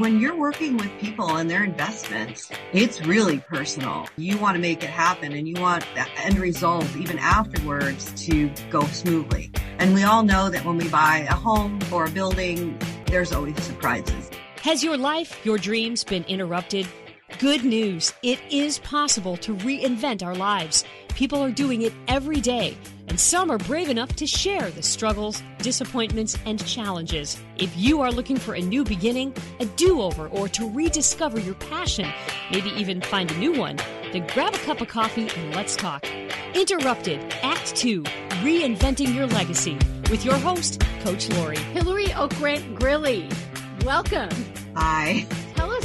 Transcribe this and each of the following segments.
When you're working with people and their investments, it's really personal. You want to make it happen and you want the end result, even afterwards, to go smoothly. And we all know that when we buy a home or a building, there's always surprises. Has your life, your dreams been interrupted? Good news. It is possible to reinvent our lives. People are doing it every day, and some are brave enough to share the struggles, disappointments, and challenges. If you are looking for a new beginning, a do over, or to rediscover your passion, maybe even find a new one, then grab a cup of coffee and let's talk. Interrupted, Act 2 Reinventing Your Legacy with your host, Coach Laurie. Hilary Okrent Grilley. Welcome. Hi.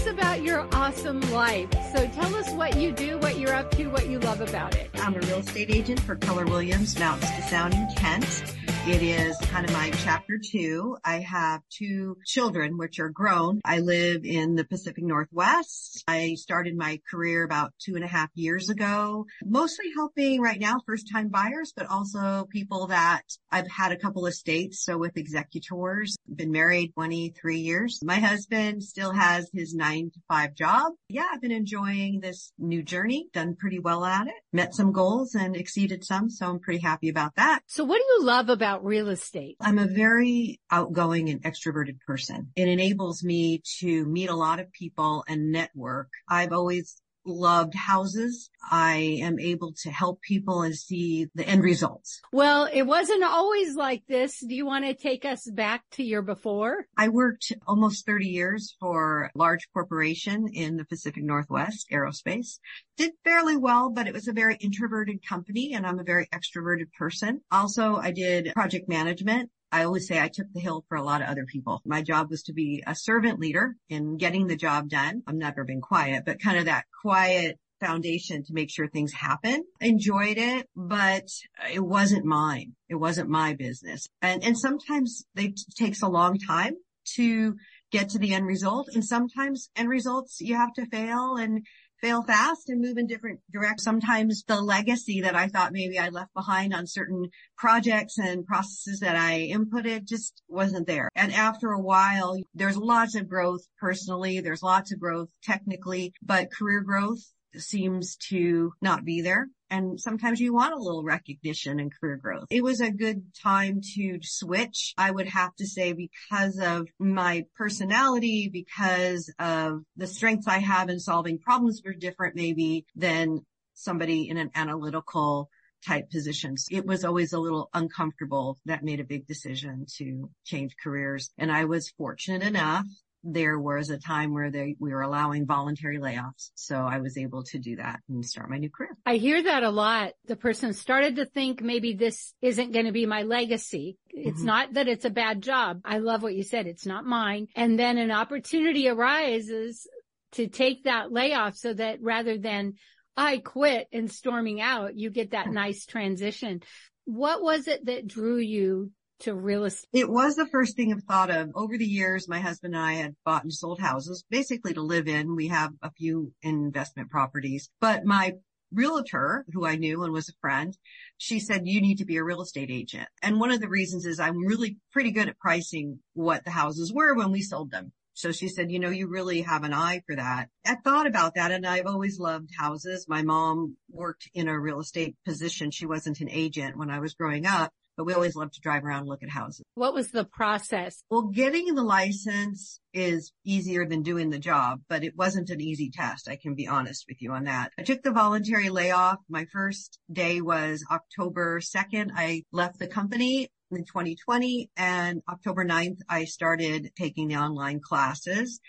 Us about your awesome life. So tell us what you do, what you're up to, what you love about it. I'm a real estate agent for Keller Williams, Mountains to Sound in Kent. It is kind of my chapter two. I have two children, which are grown. I live in the Pacific Northwest. I started my career about two and a half years ago, mostly helping right now first time buyers, but also people that I've had a couple of states. So with executors, been married 23 years. My husband still has his nine to five job. Yeah, I've been enjoying this new journey, done pretty well at it, met some goals and exceeded some. So I'm pretty happy about that. So what do you love about real estate? I'm a very outgoing and extroverted person. It enables me to meet a lot of people and network. I've always loved houses. I am able to help people and see the end results. Well, it wasn't always like this. Do you want to take us back to your before? I worked almost 30 years for a large corporation in the Pacific Northwest aerospace. Did fairly well, but it was a very introverted company and I'm a very extroverted person. Also, I did project management I always say I took the hill for a lot of other people. My job was to be a servant leader in getting the job done. I've never been quiet, but kind of that quiet foundation to make sure things happen. Enjoyed it, but it wasn't mine. It wasn't my business. And, and sometimes it takes a long time to get to the end result. And sometimes end results you have to fail and fail fast and move in different directions. Sometimes the legacy that I thought maybe I left behind on certain projects and processes that I inputted just wasn't there. And after a while, there's lots of growth personally. There's lots of growth technically, but career growth seems to not be there. And sometimes you want a little recognition and career growth. It was a good time to switch. I would have to say because of my personality, because of the strengths I have in solving problems were different maybe than somebody in an analytical type positions. It was always a little uncomfortable. That made a big decision to change careers. And I was fortunate enough there was a time where they, we were allowing voluntary layoffs. So I was able to do that and start my new career. I hear that a lot. The person started to think maybe this isn't going to be my legacy. It's mm-hmm. not that it's a bad job. I love what you said. It's not mine. And then an opportunity arises to take that layoff so that rather than I quit and storming out, you get that nice transition. What was it that drew you to real estate? It was the first thing I've thought of. Over the years, my husband and I had bought and sold houses basically to live in. We have a few investment properties, but my realtor who I knew and was a friend, she said, you need to be a real estate agent. And one of the reasons is I'm really pretty good at pricing what the houses were when we sold them. So she said, you know, you really have an eye for that. I thought about that and I've always loved houses. My mom worked in a real estate position. She wasn't an agent when I was growing up but we always loved to drive around and look at houses. What was the process? Well, getting the license is easier than doing the job, but it wasn't an easy test. I can be honest with you on that. I took the voluntary layoff. My first day was October 2nd. I left the company in 2020 and October 9th, I started taking the online classes.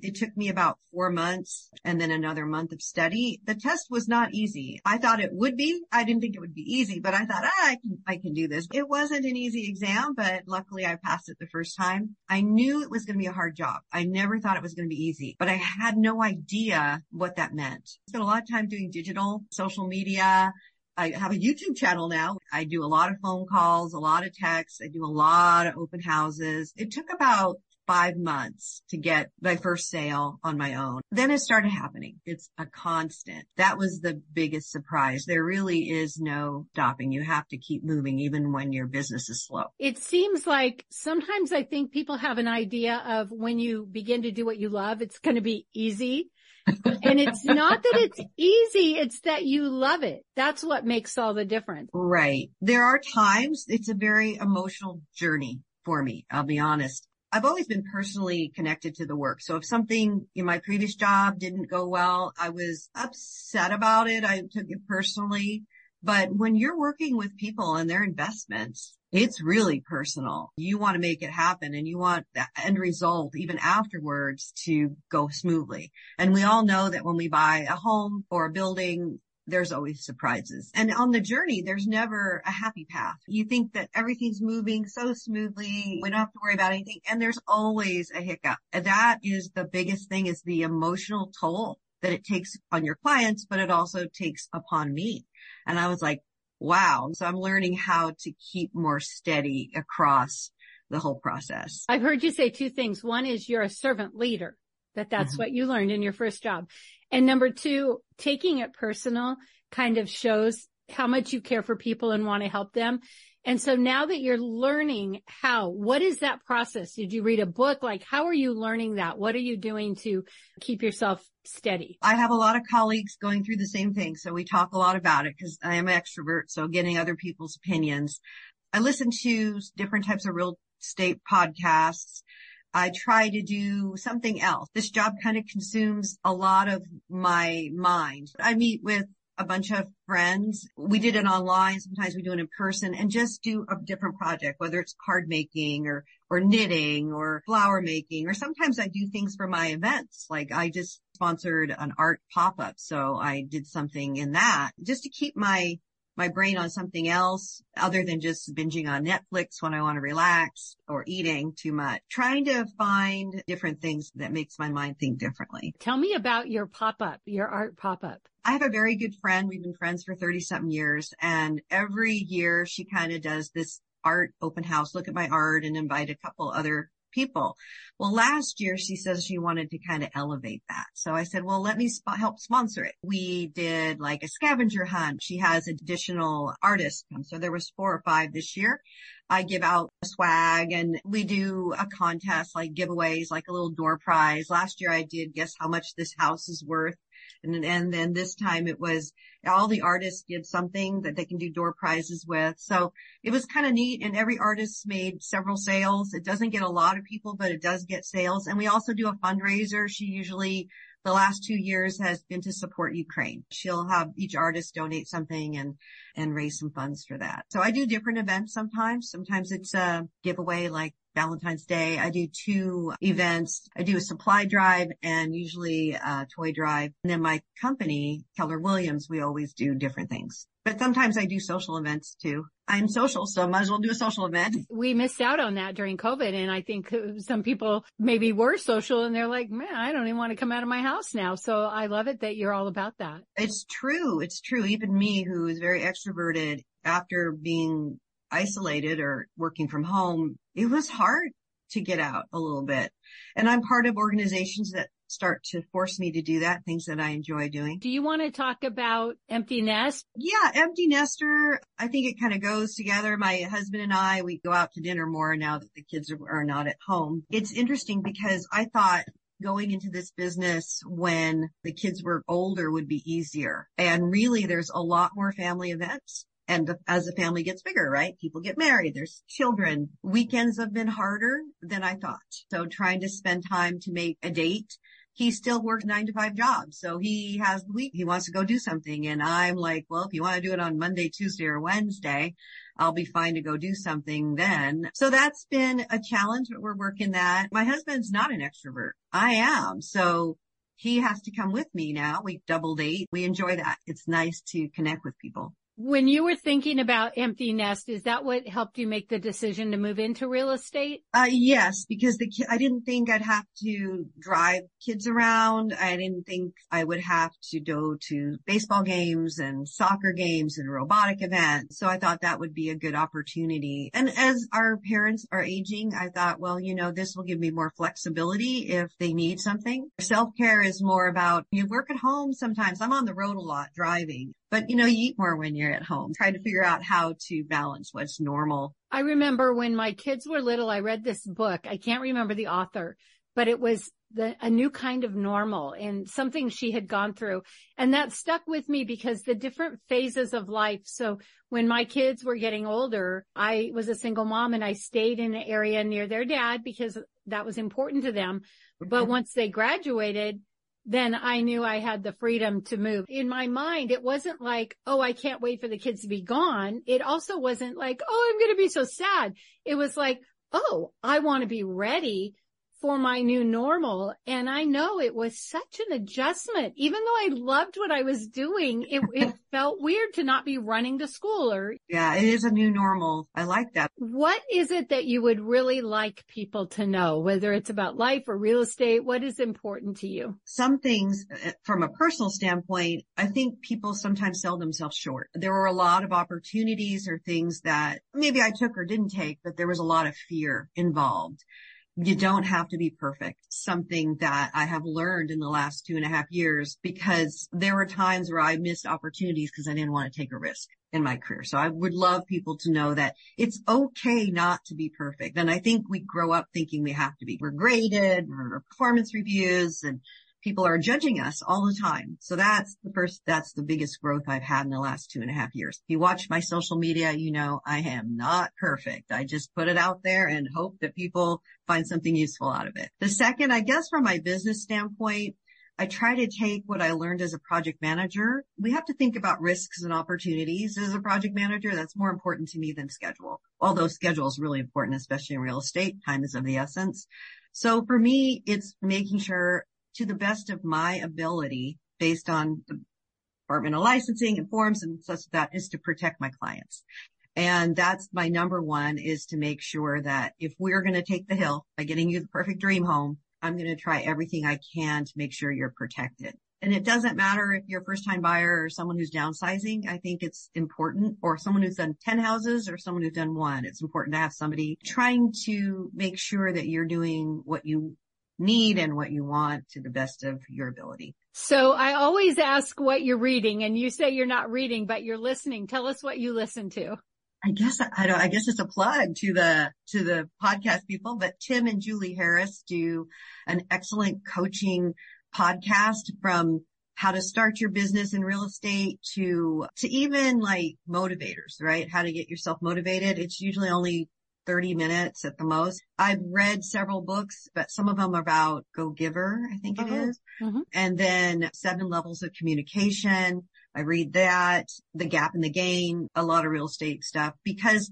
It took me about four months and then another month of study. The test was not easy. I thought it would be. I didn't think it would be easy, but I thought, ah, I can, I can do this. It wasn't an easy exam, but luckily I passed it the first time. I knew it was going to be a hard job. I never thought it was going to be easy, but I had no idea what that meant. I spent a lot of time doing digital, social media, I have a YouTube channel now. I do a lot of phone calls, a lot of texts. I do a lot of open houses. It took about five months to get my first sale on my own. Then it started happening. It's a constant. That was the biggest surprise. There really is no stopping. You have to keep moving even when your business is slow. It seems like sometimes I think people have an idea of when you begin to do what you love, it's going to be easy. and it's not that it's easy. It's that you love it. That's what makes all the difference. Right. There are times it's a very emotional journey for me. I'll be honest. I've always been personally connected to the work. So if something in my previous job didn't go well, I was upset about it. I took it personally. But when you're working with people and their investments, it's really personal. You want to make it happen and you want the end result even afterwards to go smoothly. And we all know that when we buy a home or a building, there's always surprises. And on the journey, there's never a happy path. You think that everything's moving so smoothly. We don't have to worry about anything. And there's always a hiccup. That is the biggest thing is the emotional toll that it takes on your clients, but it also takes upon me. And I was like, wow. So I'm learning how to keep more steady across the whole process. I've heard you say two things. One is you're a servant leader, that that's mm-hmm. what you learned in your first job. And number two, taking it personal kind of shows how much you care for people and want to help them. And so now that you're learning how, what is that process? Did you read a book? Like, how are you learning that? What are you doing to keep yourself steady? I have a lot of colleagues going through the same thing. So we talk a lot about it because I am an extrovert. So getting other people's opinions. I listen to different types of real estate podcasts. I try to do something else. This job kind of consumes a lot of my mind. I meet with a bunch of friends. We did it online. Sometimes we do it in person and just do a different project, whether it's card making or, or knitting or flower making, or sometimes I do things for my events. Like I just sponsored an art pop up. So I did something in that just to keep my my brain on something else other than just binging on Netflix when I want to relax or eating too much. Trying to find different things that makes my mind think differently. Tell me about your pop-up, your art pop-up. I have a very good friend. We've been friends for 30 something years and every year she kind of does this art open house, look at my art and invite a couple other people. Well, last year she says she wanted to kind of elevate that. So I said, well, let me sp- help sponsor it. We did like a scavenger hunt. She has additional artists. So there was four or five this year. I give out swag and we do a contest like giveaways, like a little door prize. Last year I did guess how much this house is worth. And, and then this time it was all the artists give something that they can do door prizes with. So it was kind of neat and every artist made several sales. It doesn't get a lot of people, but it does get sales. And we also do a fundraiser. She usually the last two years has been to support Ukraine. She'll have each artist donate something and, and raise some funds for that. So I do different events sometimes. Sometimes it's a giveaway like Valentine's Day. I do two events. I do a supply drive and usually a toy drive. And then my company, Keller Williams, we always do different things. But sometimes I do social events too. I'm social, so might as well do a social event. We missed out on that during COVID. And I think uh, some people maybe were social and they're like, man, I don't even want to come out of my house now. So I love it that you're all about that. It's true. It's true. Even me, who is very extroverted after being isolated or working from home, it was hard to get out a little bit. And I'm part of organizations that start to force me to do that, things that I enjoy doing. Do you want to talk about empty nest? Yeah, empty nester. I think it kind of goes together. My husband and I, we go out to dinner more now that the kids are, are not at home. It's interesting because I thought going into this business when the kids were older would be easier. And really there's a lot more family events and as the family gets bigger, right? People get married. There's children. Weekends have been harder than I thought. So trying to spend time to make a date. He still works nine to five jobs. So he has the week. He wants to go do something. And I'm like, well, if you want to do it on Monday, Tuesday or Wednesday, I'll be fine to go do something then. So that's been a challenge, but we're working that. My husband's not an extrovert. I am. So he has to come with me now. We double date. We enjoy that. It's nice to connect with people. When you were thinking about empty nest, is that what helped you make the decision to move into real estate? Uh, yes, because the I didn't think I'd have to drive kids around. I didn't think I would have to go to baseball games and soccer games and robotic events. So I thought that would be a good opportunity. And as our parents are aging, I thought, well, you know, this will give me more flexibility if they need something. Self-care is more about you work at home sometimes. I'm on the road a lot driving. But you know, you eat more when you're at home. trying to figure out how to balance what's normal. I remember when my kids were little, I read this book. I can't remember the author, but it was the, a new kind of normal and something she had gone through. And that stuck with me because the different phases of life. So when my kids were getting older, I was a single mom and I stayed in an area near their dad because that was important to them. But mm-hmm. once they graduated, then I knew I had the freedom to move. In my mind, it wasn't like, oh, I can't wait for the kids to be gone. It also wasn't like, oh, I'm going to be so sad. It was like, oh, I want to be ready for my new normal. And I know it was such an adjustment. Even though I loved what I was doing, it, it felt weird to not be running to school or. Yeah, it is a new normal. I like that. What is it that you would really like people to know, whether it's about life or real estate? What is important to you? Some things uh, from a personal standpoint, I think people sometimes sell themselves short. There were a lot of opportunities or things that maybe I took or didn't take, but there was a lot of fear involved you don't have to be perfect. Something that I have learned in the last two and a half years because there were times where I missed opportunities because I didn't want to take a risk in my career. So I would love people to know that it's okay not to be perfect. And I think we grow up thinking we have to be. We're graded, we're performance reviews and people are judging us all the time. So that's the first, that's the biggest growth I've had in the last two and a half years. If you watch my social media, you know, I am not perfect. I just put it out there and hope that people find something useful out of it. The second, I guess from my business standpoint, I try to take what I learned as a project manager. We have to think about risks and opportunities as a project manager. That's more important to me than schedule. Although schedule is really important, especially in real estate. Time is of the essence. So for me, it's making sure to the best of my ability based on the Department of Licensing and forms and such that is to protect my clients. And that's my number one is to make sure that if we're going to take the hill by getting you the perfect dream home, I'm going to try everything I can to make sure you're protected. And it doesn't matter if you're a first time buyer or someone who's downsizing. I think it's important or someone who's done 10 houses or someone who's done one. It's important to have somebody trying to make sure that you're doing what you need and what you want to the best of your ability. So I always ask what you're reading and you say you're not reading, but you're listening. Tell us what you listen to. I guess I don't, I guess it's a plug to the, to the podcast people, but Tim and Julie Harris do an excellent coaching podcast from how to start your business in real estate to, to even like motivators, right? How to get yourself motivated. It's usually only 30 minutes at the most. I've read several books, but some of them are about Go Giver, I think it uh-huh. is, mm-hmm. And then seven levels of communication. I read that, the gap in the gain, a lot of real estate stuff because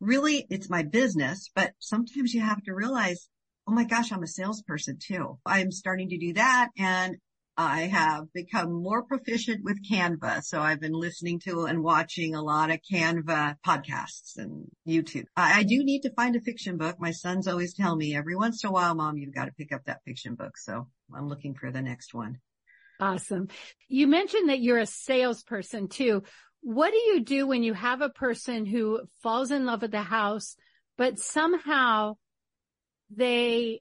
really it's my business, but sometimes you have to realize, oh my gosh, I'm a salesperson too. I'm starting to do that and I have become more proficient with Canva. So I've been listening to and watching a lot of Canva podcasts and YouTube. I, I, do need to find a fiction book. My sons always tell me every once in a while, mom, you've got to pick up that fiction book. So I'm looking for the next one. Awesome. You mentioned that you're a salesperson too. What do you do when you have a person who falls in love with the house, but somehow they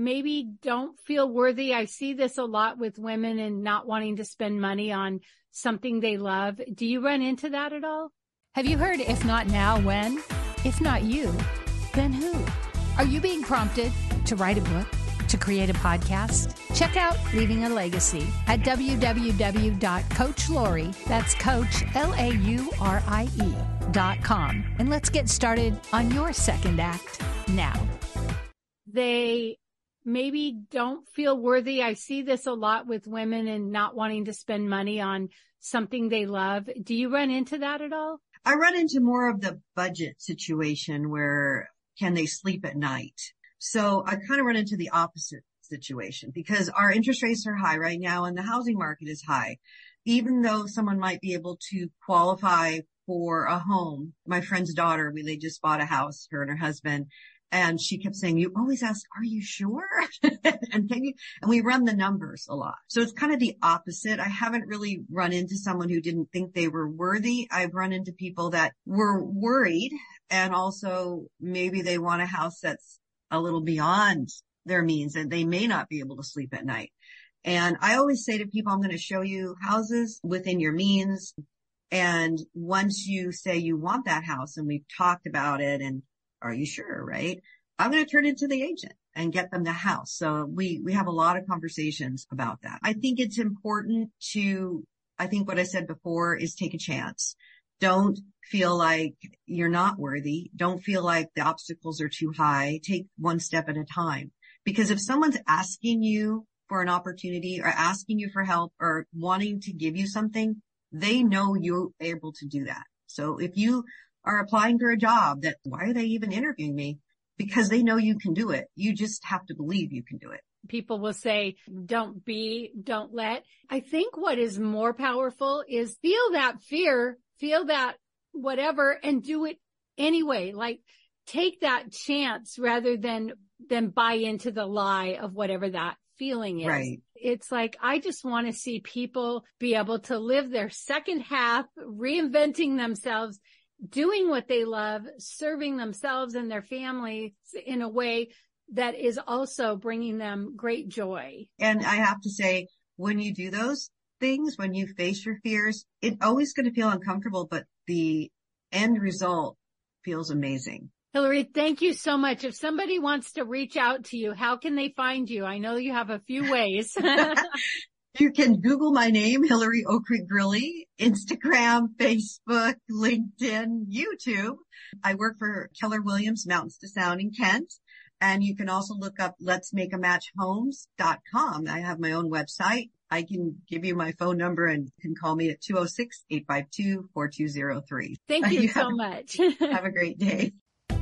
maybe don't feel worthy. I see this a lot with women and not wanting to spend money on something they love. Do you run into that at all? Have you heard if not now, when? If not you, then who? Are you being prompted to write a book? To create a podcast? Check out Leaving a Legacy at www.coachlaurie, that's coach, L-A-U-R-I-E dot com. And let's get started on your second act now. They maybe don't feel worthy. I see this a lot with women and not wanting to spend money on something they love. Do you run into that at all? I run into more of the budget situation where can they sleep at night? So I kind of run into the opposite situation because our interest rates are high right now and the housing market is high. Even though someone might be able to qualify for a home. My friend's daughter, we, they just bought a house, her and her husband. And she kept saying, you always ask, are you sure? and can you, and we run the numbers a lot. So it's kind of the opposite. I haven't really run into someone who didn't think they were worthy. I've run into people that were worried and also maybe they want a house that's a little beyond their means and they may not be able to sleep at night. And I always say to people, I'm going to show you houses within your means. And once you say you want that house and we've talked about it and are you sure? Right. I'm going to turn into the agent and get them the house. So we, we have a lot of conversations about that. I think it's important to, I think what I said before is take a chance. Don't feel like you're not worthy. Don't feel like the obstacles are too high. Take one step at a time. Because if someone's asking you for an opportunity or asking you for help or wanting to give you something, they know you're able to do that. So if you are applying for a job that why are they even interviewing me? Because they know you can do it. You just have to believe you can do it. People will say, don't be, don't let. I think what is more powerful is feel that fear, feel that whatever and do it anyway. Like take that chance rather than, than buy into the lie of whatever that feeling is. Right. It's like, I just want to see people be able to live their second half, reinventing themselves doing what they love, serving themselves and their families in a way that is also bringing them great joy. And I have to say, when you do those things, when you face your fears, it's always going to feel uncomfortable, but the end result feels amazing. Hilary, thank you so much. If somebody wants to reach out to you, how can they find you? I know you have a few ways. You can Google my name, Hilary Okrent Grilley, Instagram, Facebook, LinkedIn, YouTube. I work for Keller Williams Mountains to Sound in Kent. And you can also look up let's make a match homes.com. I have my own website. I can give you my phone number and you can call me at 206-852-4203. Thank you so much. have a great day.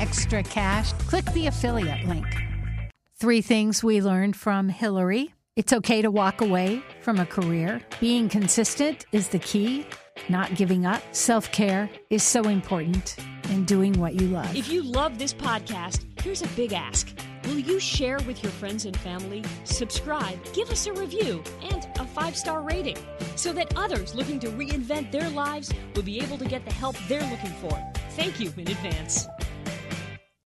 extra cash, click the affiliate link. Three things we learned from Hilary. It's okay to walk away from a career. Being consistent is the key. Not giving up. Self care is so important in doing what you love. If you love this podcast, here's a big ask. Will you share with your friends and family, subscribe, give us a review, and a five star rating so that others looking to reinvent their lives will be able to get the help they're looking for? Thank you in advance.